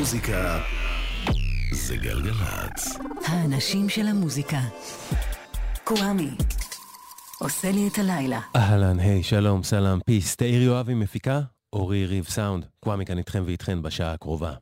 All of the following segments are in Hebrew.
המוזיקה זה גלגלצ. האנשים של המוזיקה. קוואמי. עושה לי את הלילה. אהלן, היי, שלום, סלאם, פיס. תאיר יואבי מפיקה, אורי ריב סאונד. קוואמי כאן איתכם ואיתכן בשעה הקרובה.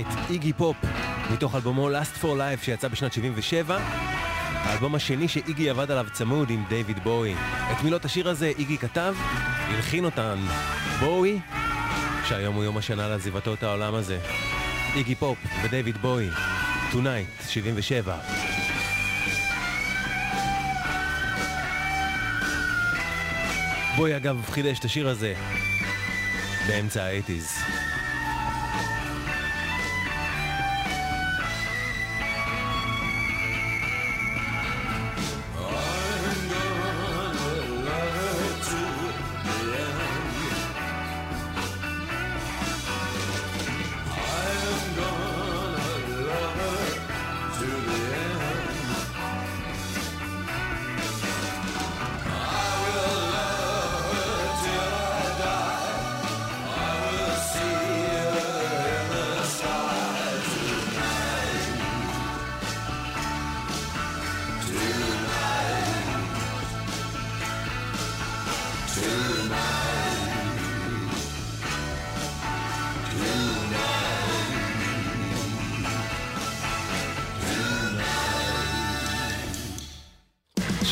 Tonight, איגי פופ, מתוך אלבומו Lust for Life שיצא בשנת 77. האלבום השני שאיגי עבד עליו צמוד עם דיוויד בואי. את מילות השיר הזה איגי כתב, הלחין אותן בואי, שהיום הוא יום השנה לעזיבתו את העולם הזה. איגי פופ ודייוויד בואי, Tonight, 77. בואי אגב חידש את השיר הזה באמצע האייטיז.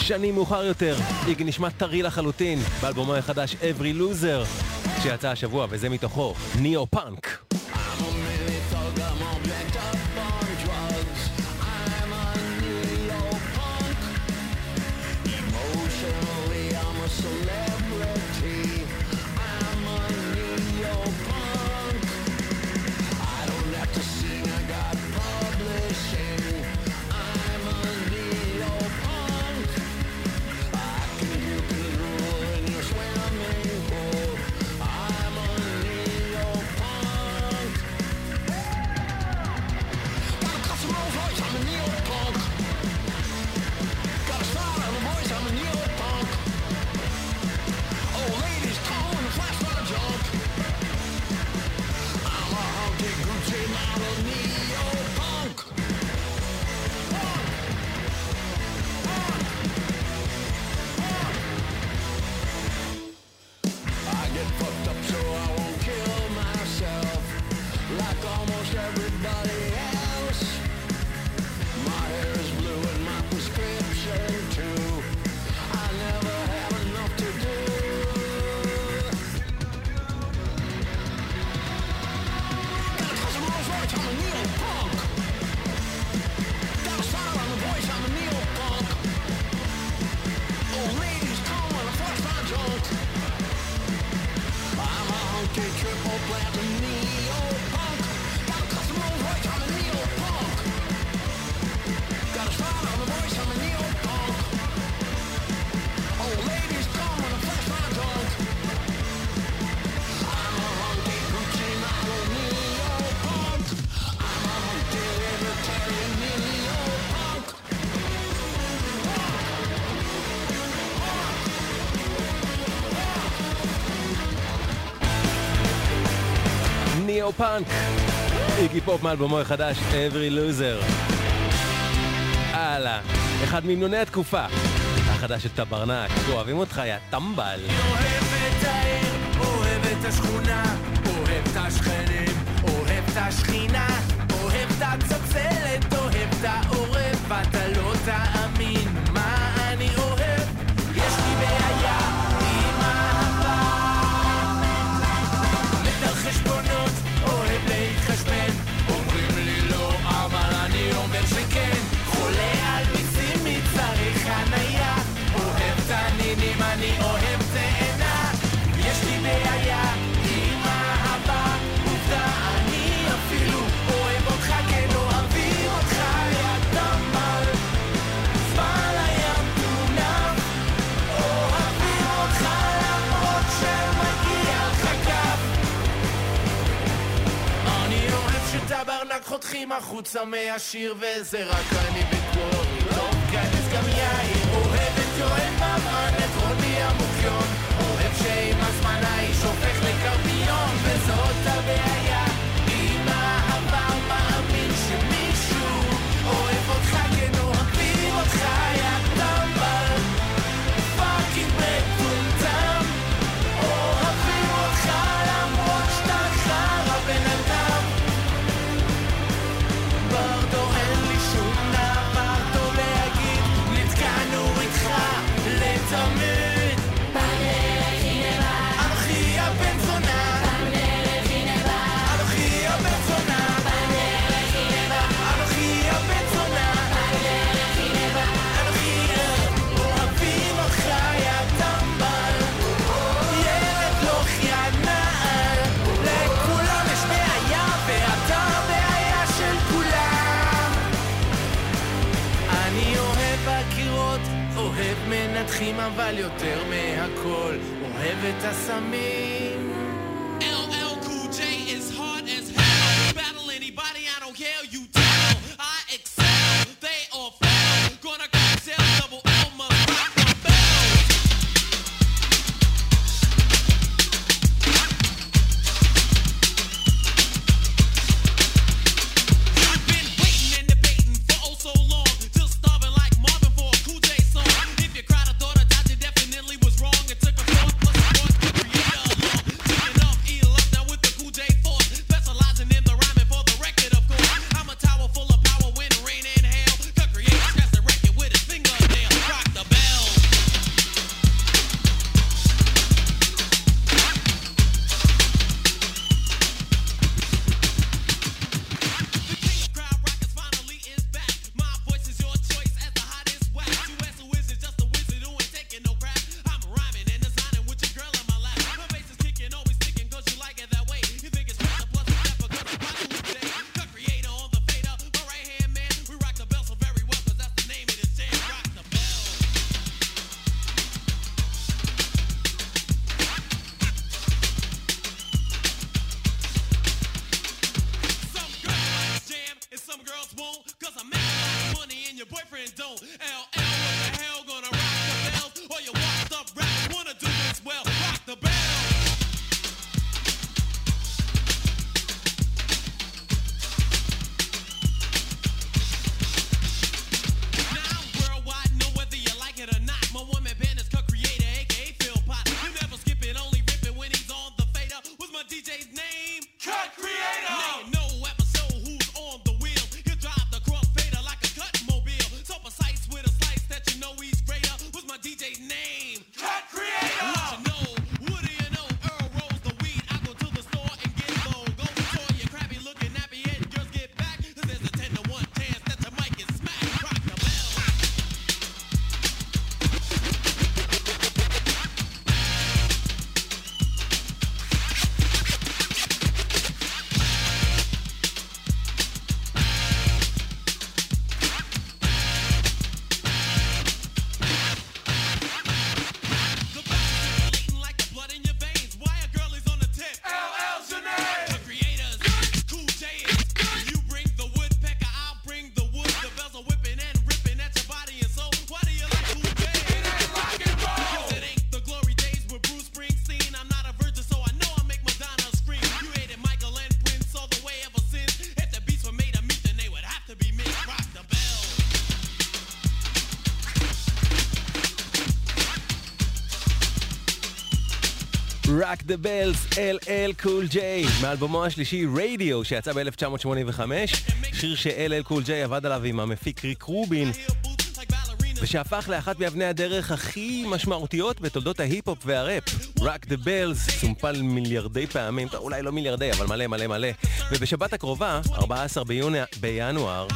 שנים מאוחר יותר, איגי נשמע טרי לחלוטין באלבומו החדש Every Loser שיצא השבוע וזה מתוכו ניאו פאנק. פאנק. איגי פופ מאלבומו החדש, Every Loser. הלאה, אחד מהמנוני התקופה. החדש של טברנק, אוהבים אותך, יא טמבל. אוהב את העיר, אוהב את השכונה, אוהב את השכנים, אוהב את השכינה, אוהב את הצפצלת, אוהב את העורף, ואתה לא תאמין. פותחים החוצה מהשיר וזה רק אני וקלורי לא מכנס גם יאיר אוהב את יואל ממן את המוקיון. אוהב שעם הזמן האיש הופך לקרפיון וזאת הבעיה. שמחים אבל יותר מהכל, אוהב את הסמים. The Bells, LL קול ג'יי, מאלבומו השלישי רדיו שיצא ב-1985, שיר ש-LL קול ג'יי עבד עליו עם המפיק ריק רובין, ושהפך לאחת מאבני הדרך הכי משמעותיות בתולדות ההיפ-הופ והראפ. Rock the Bells סומפל מיליארדי פעמים, טוב, אולי לא מיליארדי, אבל מלא מלא מלא. ובשבת הקרובה, 14 ביוני, בינואר,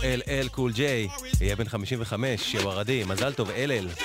LL קול ג'יי יהיה בן 55, שוורדי, מזל טוב, LL.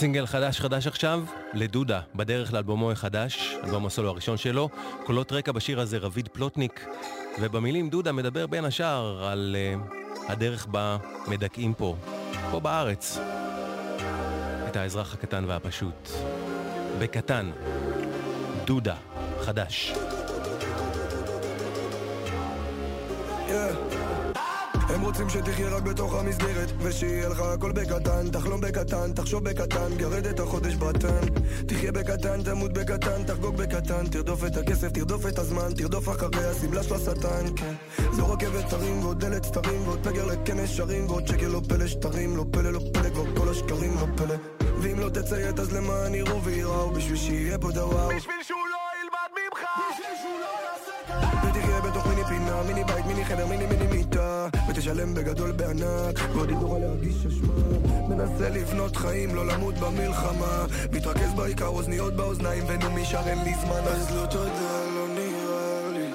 סינגל חדש חדש עכשיו, לדודה, בדרך לאלבומו החדש, אלבום הסולו הראשון שלו. קולות רקע בשיר הזה רביד פלוטניק, ובמילים דודה מדבר בין השאר על uh, הדרך בה מדכאים פה, פה בארץ, את האזרח הקטן והפשוט. בקטן, דודה, חדש. הם רוצים שתחיה רק בתוך המסגרת ושיהיה לך הכל בקטן. תחלום בקטן, תחשוב בקטן גרד את החודש בטן. תחיה בקטן, תמות בקטן, תחגוג בקטן. תרדוף את הכסף, תרדוף את הזמן תרדוף אחרי הסבלה של השטן כן. זו רכבת צרים ועוד דלת סתרים ועוד פגר לכנס שרים ועוד שקל לא פלא שטרים לא פלא, לא פלא כבר כל השקרים לא פלא. ואם לא תציית אז למען יראו וייראו בשביל שיהיה פה דוואו בשביל שהוא לא ילמד ממך. בשביל שהוא לא יעשה ותחיה בתוך מיני פינה, מיני בית, מיני חדר, מיני מיני ותשלם בגדול בענק. ועוד ידעו להרגיש אשמה. מנסה לבנות חיים, לא למות במלחמה. מתרכז בעיקר, אוזניות באוזניים ונמשאר אין לי זמן אז לא תודה, לא נראה לי.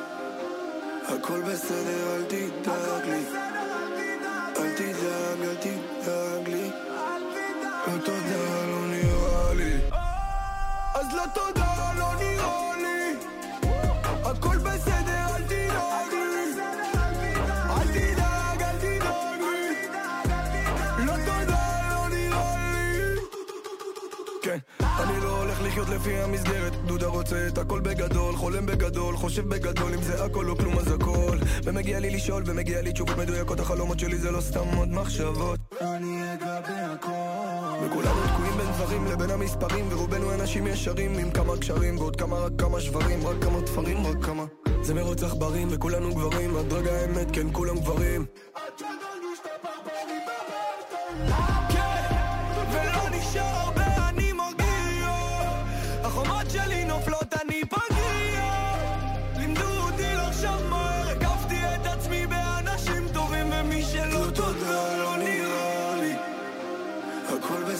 הכל בסדר, אל תדאג לי. אל תדאג, אל תדאג לי. לא תודה, לא נראה לי. אז לא תודה, לא נראה לי. הכל בסדר, לחיות לפי המסגרת. דודה רוצה את הכל בגדול, חולם בגדול, חושב בגדול אם זה הכל או כלום אז הכל. ומגיע לי לשאול ומגיע לי תשובות מדויקות החלומות שלי זה לא סתם עוד מחשבות. אני אגבה הכל וכולנו תקועים בין דברים לבין המספרים ורובנו אנשים ישרים עם כמה קשרים ועוד כמה רק כמה שברים רק כמה תפרים רק כמה. זה מרוץ עכברים וכולנו גברים עד רגע האמת כן כולם גברים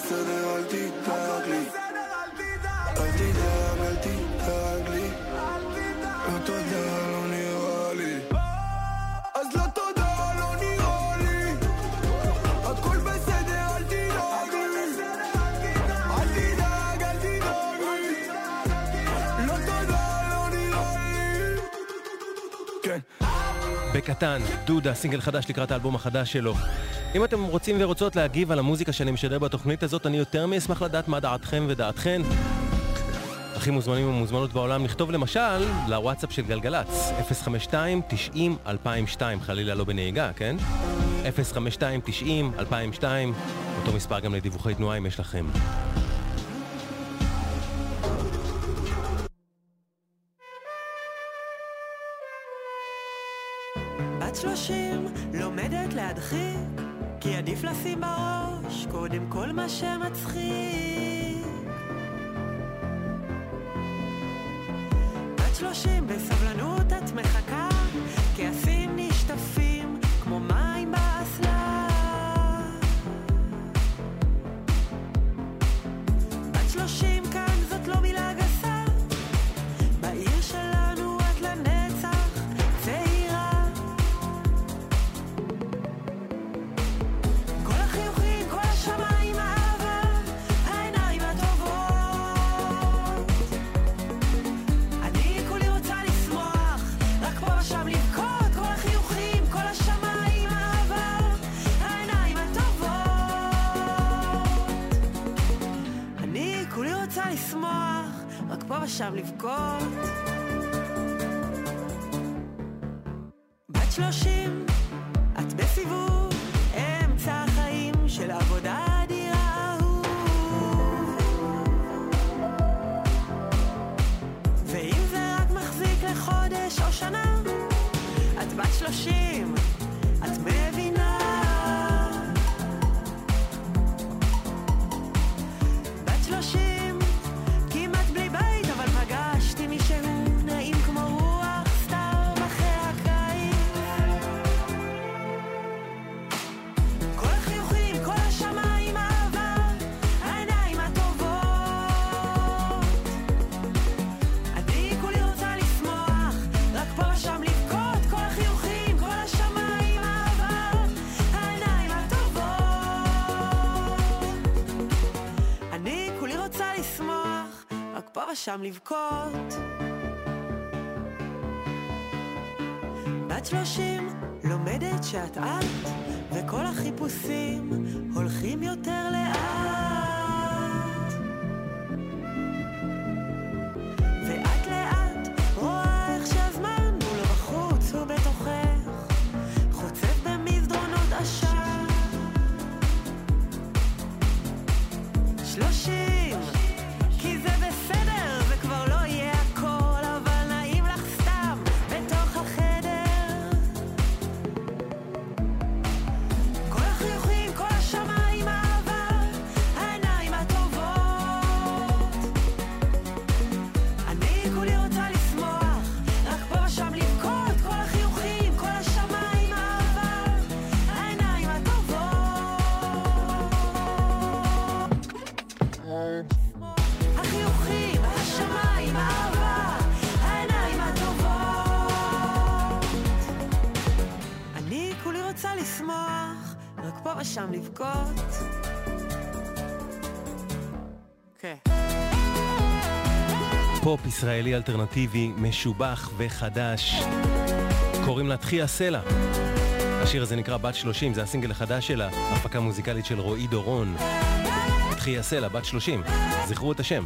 הכל בסדר, אל תדאג בקטן, דודה, סינגל חדש לקראת האלבום החדש שלו. אם אתם רוצים ורוצות להגיב על המוזיקה שאני משדר בתוכנית הזאת, אני יותר מאשמח לדעת מה דעתכם ודעתכן. הכי מוזמנים ומוזמנות בעולם לכתוב למשל לוואטסאפ של גלגלצ, 052-90-2002, חלילה לא בנהיגה, כן? 052-90-2002, אותו מספר גם לדיווחי תנועה אם יש לכם. בת שלושים לומדת להדחיק, כי עדיף לשים בראש קודם כל מה שמצחיק. בת שלושים בסבלנות את מחכה, כעסים נשטפים שם לבכות. בת שלושים לומדת שאת את, וכל החיפושים הולכים יותר פופ ישראלי אלטרנטיבי, משובח וחדש. קוראים לה תחיה סלע. השיר הזה נקרא בת 30, זה הסינגל החדש שלה, הפקה מוזיקלית של רועי דורון. תחיה סלע, בת 30. זכרו את השם.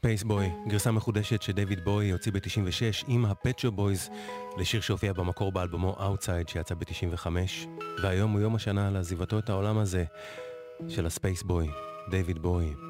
Spaceboy, גרסה מחודשת שדייוויד בואי הוציא ב-96 עם ה Pet Shop Boys לשיר שהופיע במקור באלבומו Outside שיצא ב-95 והיום הוא יום השנה לעזיבתו את העולם הזה של ה Spaceboy, דייוויד בואי. Boy.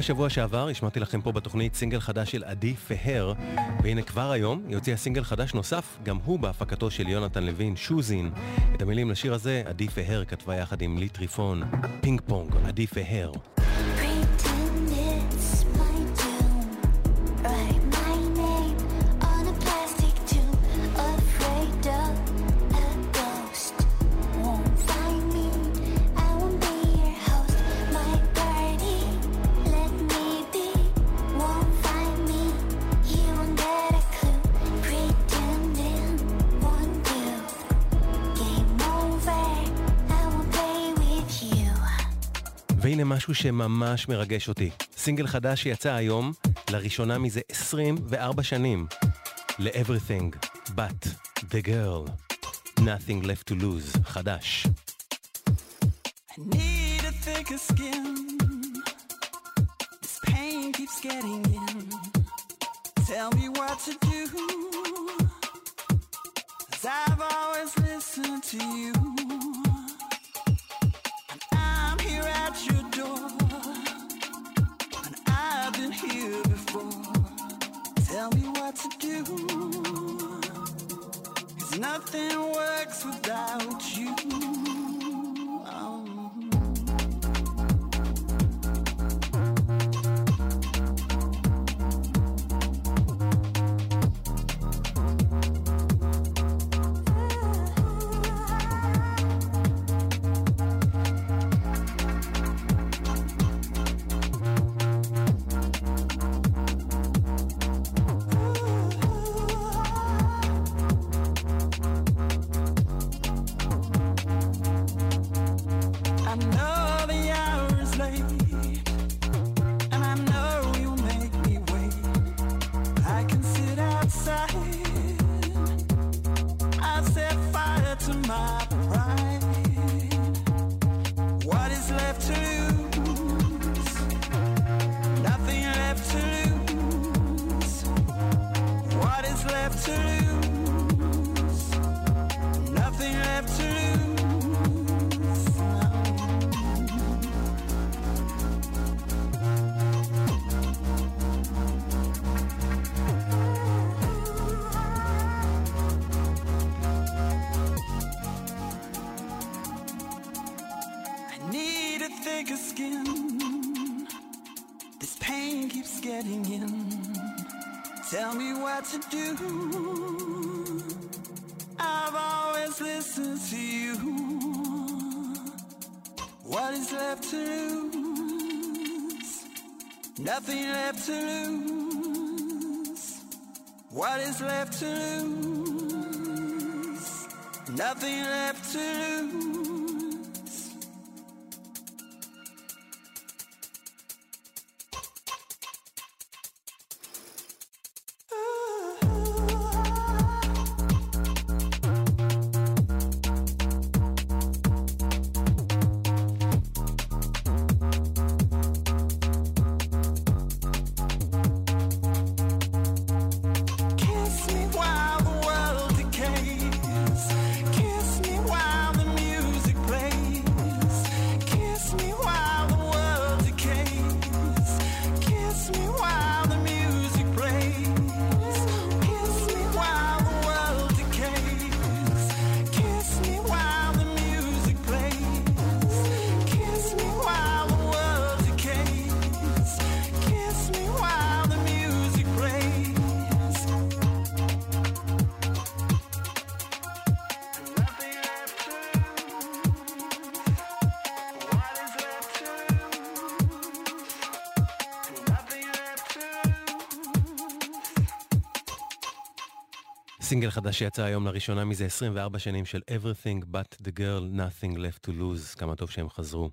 בשבוע שעבר השמעתי לכם פה בתוכנית סינגל חדש של עדי פהר, והנה כבר היום היא הוציאה סינגל חדש נוסף, גם הוא בהפקתו של יונתן לוין, שוזין. את המילים לשיר הזה עדי פהר כתבה יחד עם לי טריפון. פינג פונג, עדי פהר. והנה משהו שממש מרגש אותי. סינגל חדש שיצא היום, לראשונה מזה 24 שנים. ל-Everything, But, The Girl, Nothing Left to Lose, חדש. I need a thicker skin. This pain keeps getting in. Tell me what to do. Cause I've always listened to you. nothing works without you. To do. I've always listened to you. What is left to lose? Nothing left to lose. What is left to lose? Nothing left to lose. סינגל חדש שיצא היום לראשונה מזה 24 שנים של Everything But The Girl Nothing Left to Lose, כמה טוב שהם חזרו.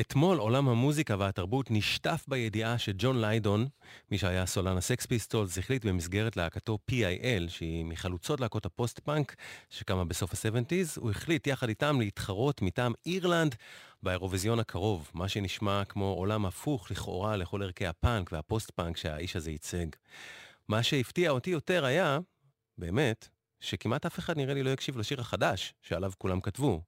אתמול עולם המוזיקה והתרבות נשטף בידיעה שג'ון ליידון, מי שהיה סולן הסקס פיסטולס, החליט במסגרת להקתו PIL, שהיא מחלוצות להקות הפוסט-פאנק, שקמה בסוף ה-70's, הוא החליט יחד איתם להתחרות מטעם אירלנד באירוויזיון הקרוב, מה שנשמע כמו עולם הפוך לכאורה לכל ערכי הפאנק והפוסט-פאנק שהאיש הזה ייצג. מה שהפתיע אותי יותר היה, באמת, שכמעט אף אחד נראה לי לא יקשיב לשיר החדש שעליו כולם כתבו.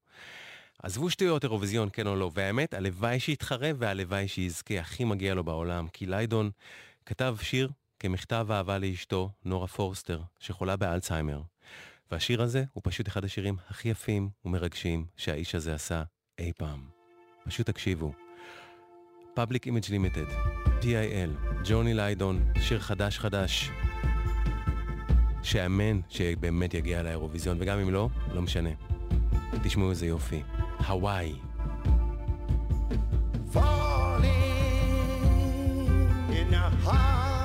עזבו שטויות אירוויזיון כן או לא, והאמת, הלוואי שיתחרה והלוואי שיזכה, הכי מגיע לו בעולם, כי ליידון כתב שיר כמכתב אהבה לאשתו, נורה פורסטר, שחולה באלצהיימר. והשיר הזה הוא פשוט אחד השירים הכי יפים ומרגשים שהאיש הזה עשה אי פעם. פשוט תקשיבו. Public Image Limited, PIL, ג'וני ליידון, שיר חדש חדש, שאמן שבאמת יגיע לאירוויזיון, וגם אם לא, לא משנה. תשמעו איזה יופי. הוואי. in our hearts.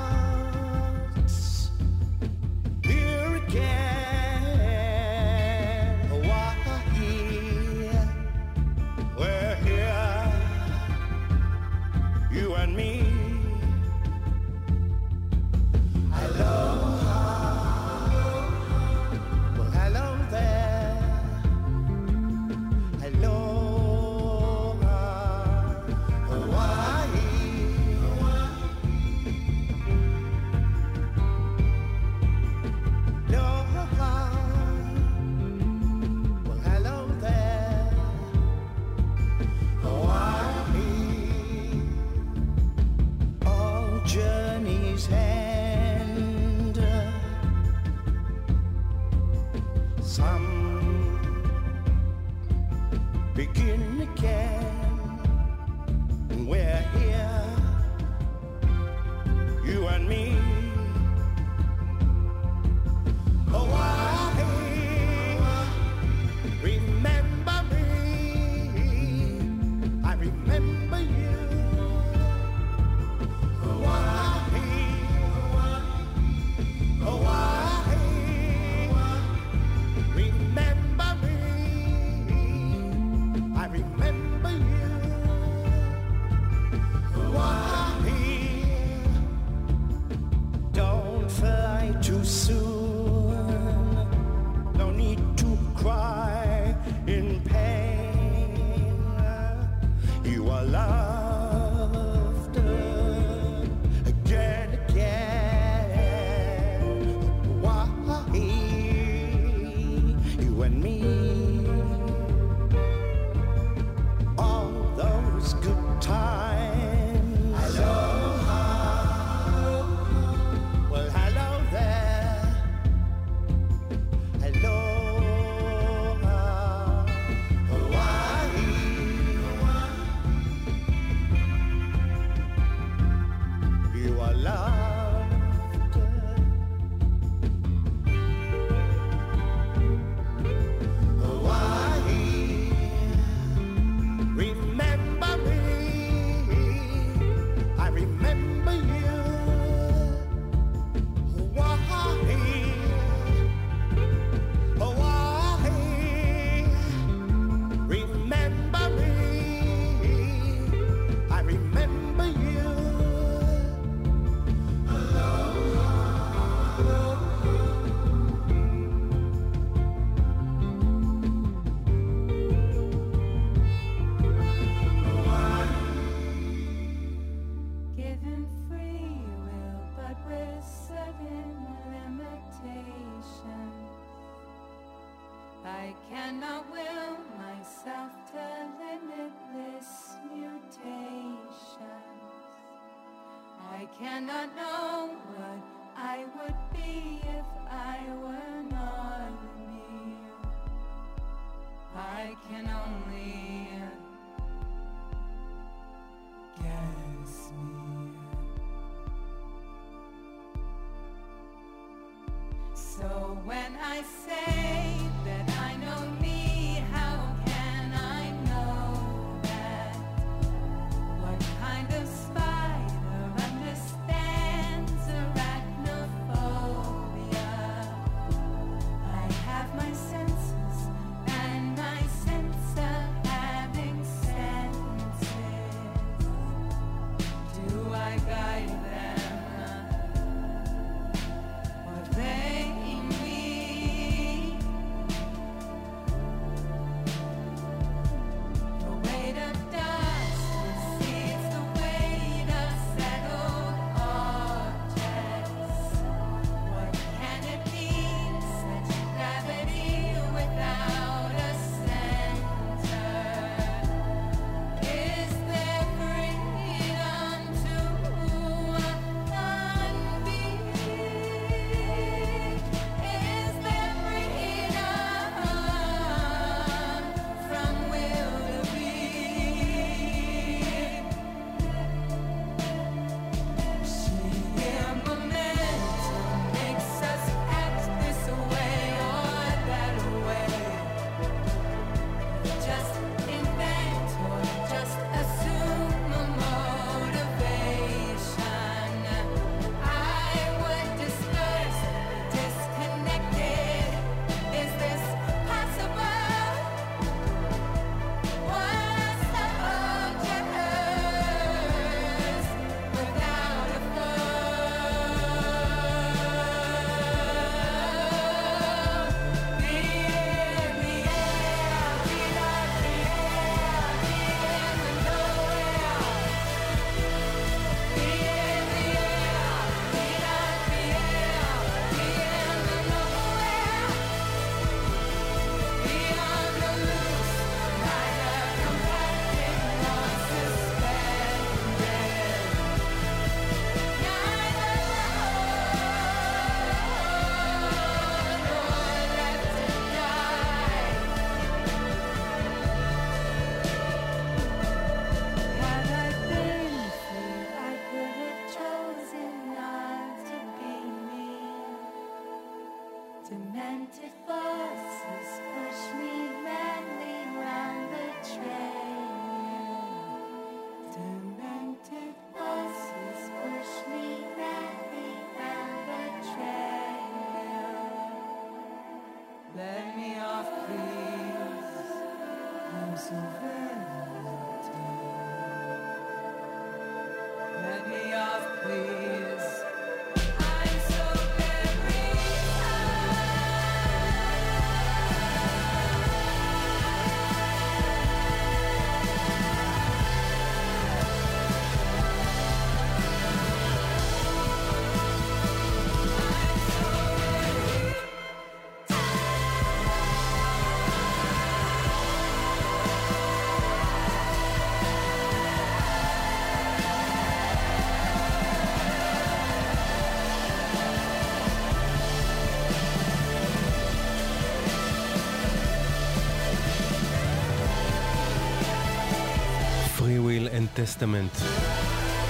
Testament.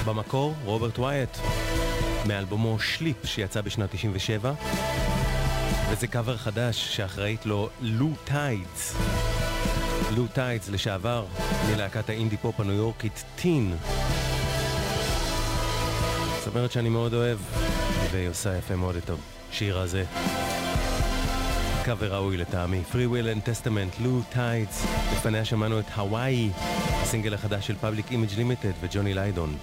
במקור, רוברט וואייט, מאלבומו Shleep שיצא בשנת 97, וזה קאבר חדש שאחראית לו לו טיידס. לו טיידס לשעבר מלהקת האינדי פופ הניו יורקית טין. זמרת שאני מאוד אוהב, והיא עושה יפה מאוד את השיר הזה. קאבר ראוי לטעמי. Free Will and Testament, לו טיידס, לפניה שמענו את הוואי, הסינגל החדש של Public Image Limited וג'וני ליידון.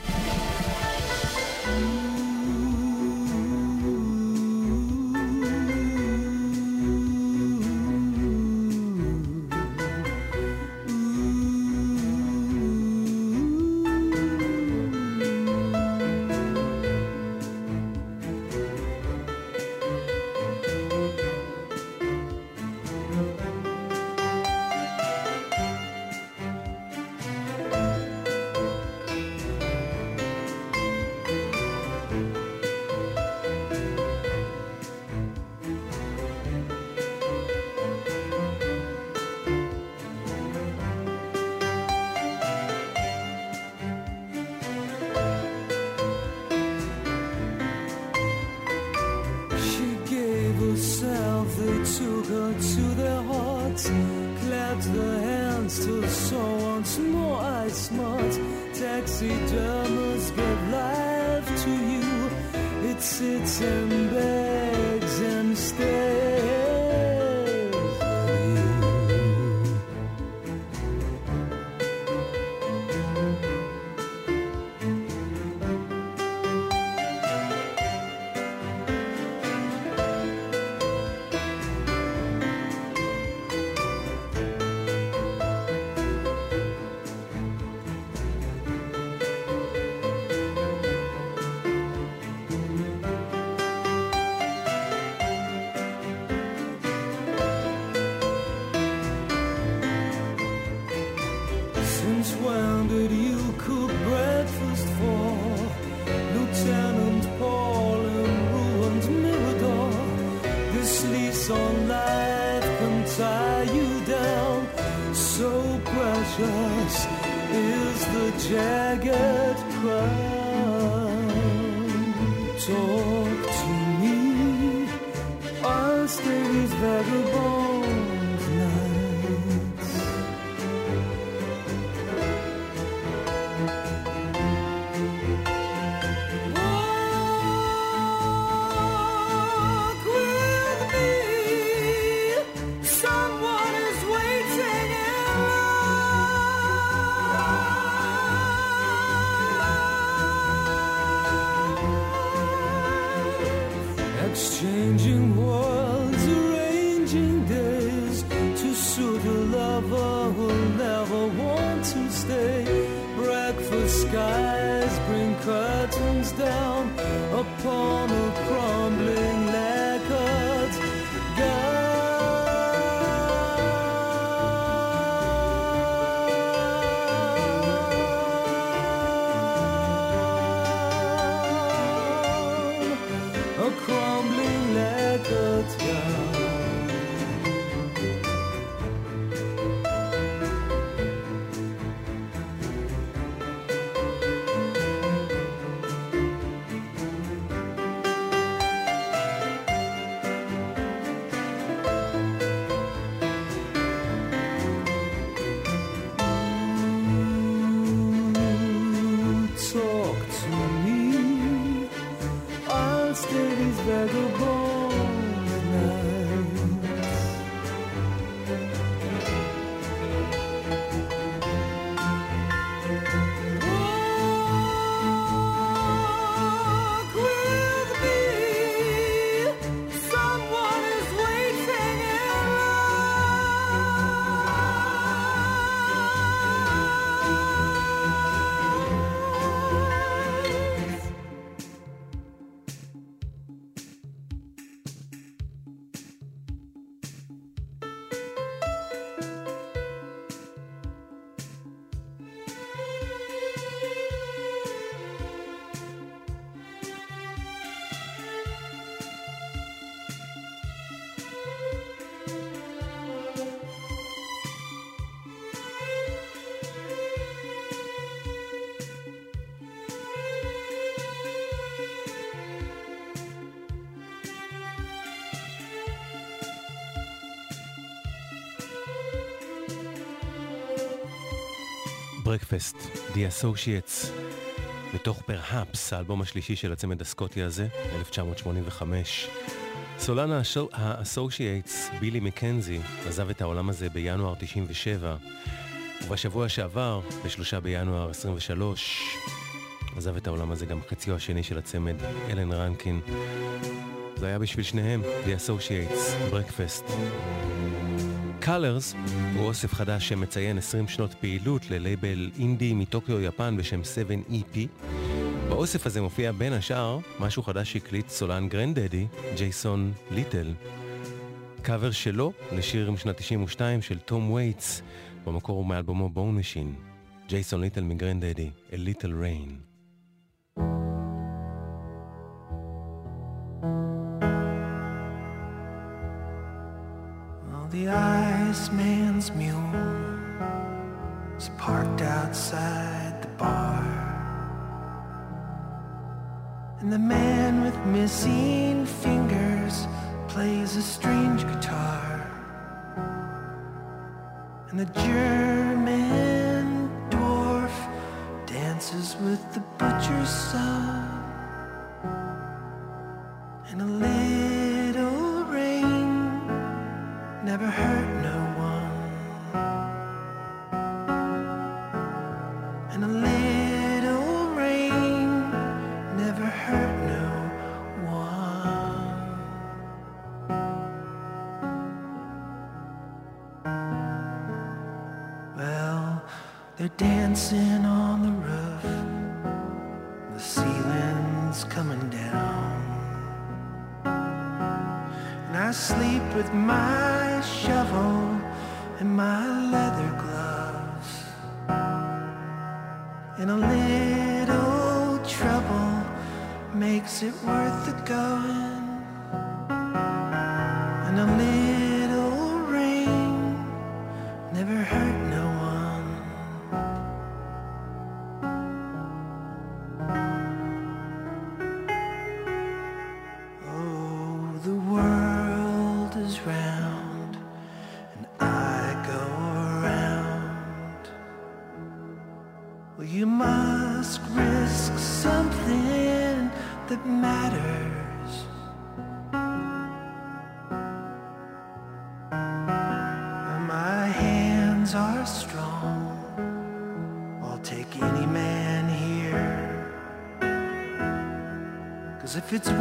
ברקפסט, The Associates, מתוך פרהפס, האלבום השלישי של הצמד הסקוטי הזה, 1985. סולן ה-Associates, בילי מקנזי, עזב את העולם הזה בינואר 97, ובשבוע שעבר, בשלושה בינואר 23, עזב את העולם הזה גם חציו השני של הצמד, אלן רנקין. זה היה בשביל שניהם, The Associates, ברקפסט. Colors הוא אוסף חדש שמציין 20 שנות פעילות ללייבל אינדי מטוקיו יפן בשם 7EP. באוסף הזה מופיע בין השאר משהו חדש שהקליט סולן גרנדדי, ג'ייסון ליטל. קאבר שלו לשיר משנת 92 של תום וייטס, במקור הוא מאלבומו Bone Machine. ג'ייסון ליטל מגרנדדי, A Little Rain. the journey. and my leather gloves. And a little trouble makes it worth the going. if it's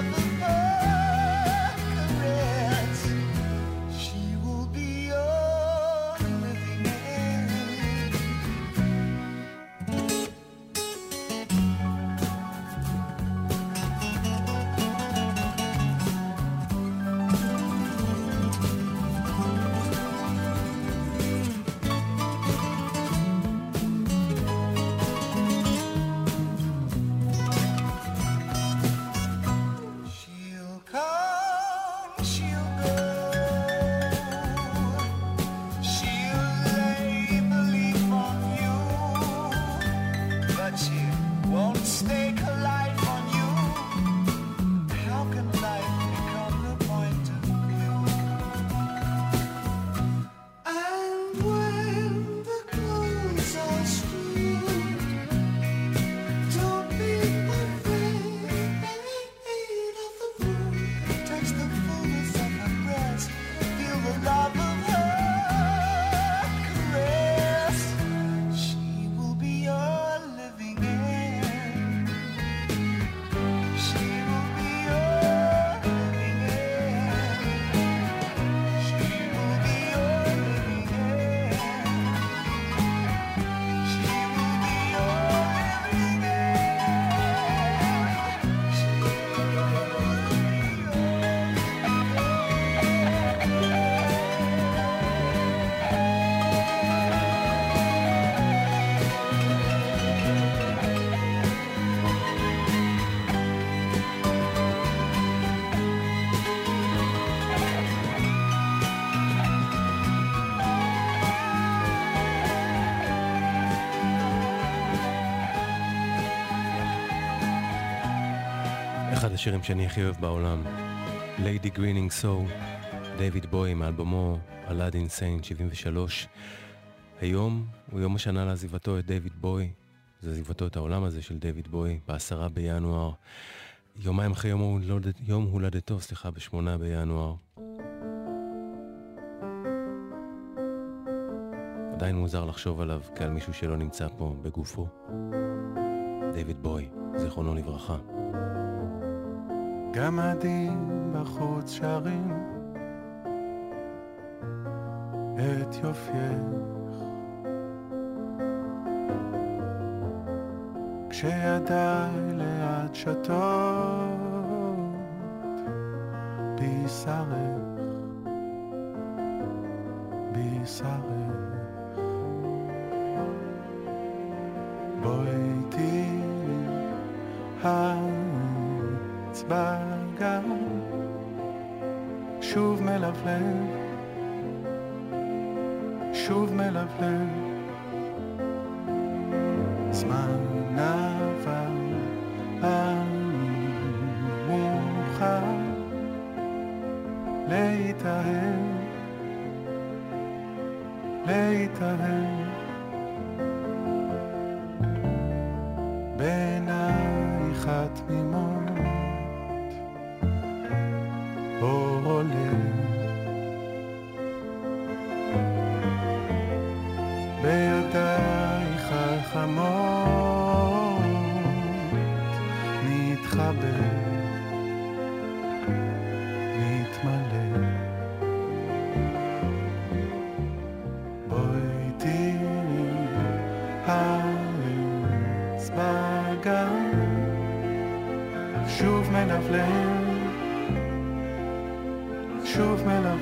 never השירים שאני הכי אוהב בעולם. Lady Grinning Soul, דיוויד בואי מאלבומו Aladdin Sane 73. היום הוא יום השנה לעזיבתו את דיוויד בואי. זה עזיבתו את העולם הזה של דיוויד בואי בעשרה בינואר. יומיים אחרי יום, הולד... יום הולדתו, סליחה, בשמונה בינואר. עדיין מוזר לחשוב עליו כעל מישהו שלא נמצא פה בגופו. דיוויד בוי, זיכרונו לברכה. גמדים בחוץ שרים את יופייך. כשידיי לאט שתות בשרך, בשרך בואי שוב מלבלב, שוב מלבלב. זמן עבר, אני מוכן להתאהב, להתאהב. בעינייך התמימות אור עולה בידייך החמות מתחבר מתמלא בואי תראי העץ בגן שוב מלבלב שוב מלבלב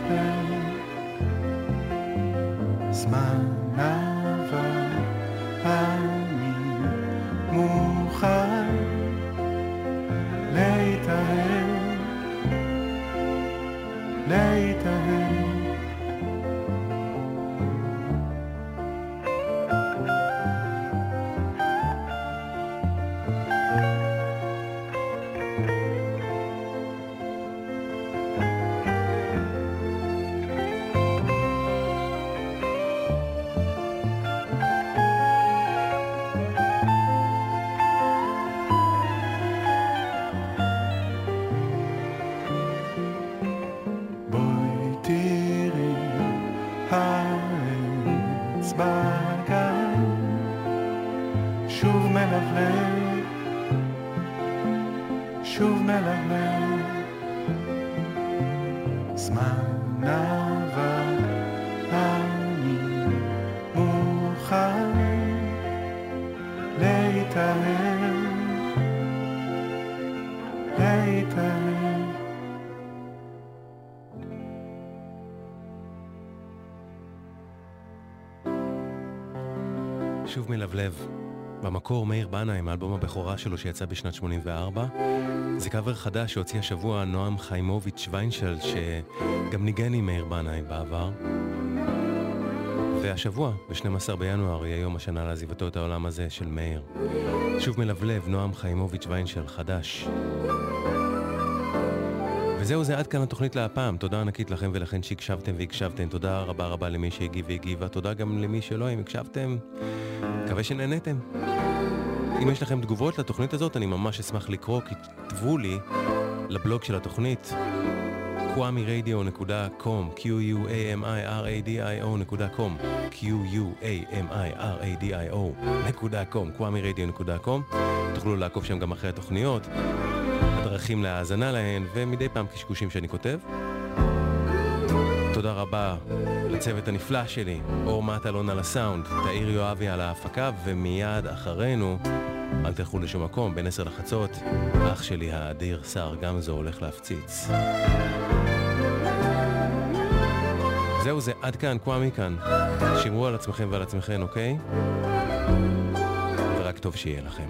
שוב מלבלב. במקור מאיר בנאי, מאלבום הבכורה שלו שיצא בשנת 84. זה קאבר חדש שהוציא השבוע נועם חיימוביץ' ויינשל, שגם ניגן עם מאיר בנאי בעבר. והשבוע, ב-12 בינואר, יהיה יום השנה לעזיבתו את העולם הזה של מאיר. שוב מלבלב, נועם חיימוביץ' ויינשל, חדש. וזהו זה עד כאן התוכנית להפעם. תודה ענקית לכם ולכן שהקשבתם והקשבתם. תודה רבה רבה למי שהגיב והגיבה. תודה גם למי שלא, אם הקשבתם. מקווה שנהנתם. אם יש לכם תגובות לתוכנית הזאת, אני ממש אשמח לקרוא, כתבו לי לבלוג של התוכנית quamiradio.com q-u-a-m-i-r-a-d-i-o.com q-u-a-m-i-r-a-d-i-o.com quamiradio.com תוכלו לעקוב שם גם אחרי התוכניות, הדרכים להאזנה להן, ומדי פעם קשקושים שאני כותב. תודה רבה לצוות הנפלא שלי, אור מטלון על הסאונד, תאיר יואבי על ההפקה, ומיד אחרינו, אל תלכו לשום מקום, בין עשר לחצות, אח שלי האדיר סער גמזו הולך להפציץ. זהו זה, עד כאן, קוואמי כאן. שמרו על עצמכם ועל עצמכם, אוקיי? ורק טוב שיהיה לכם.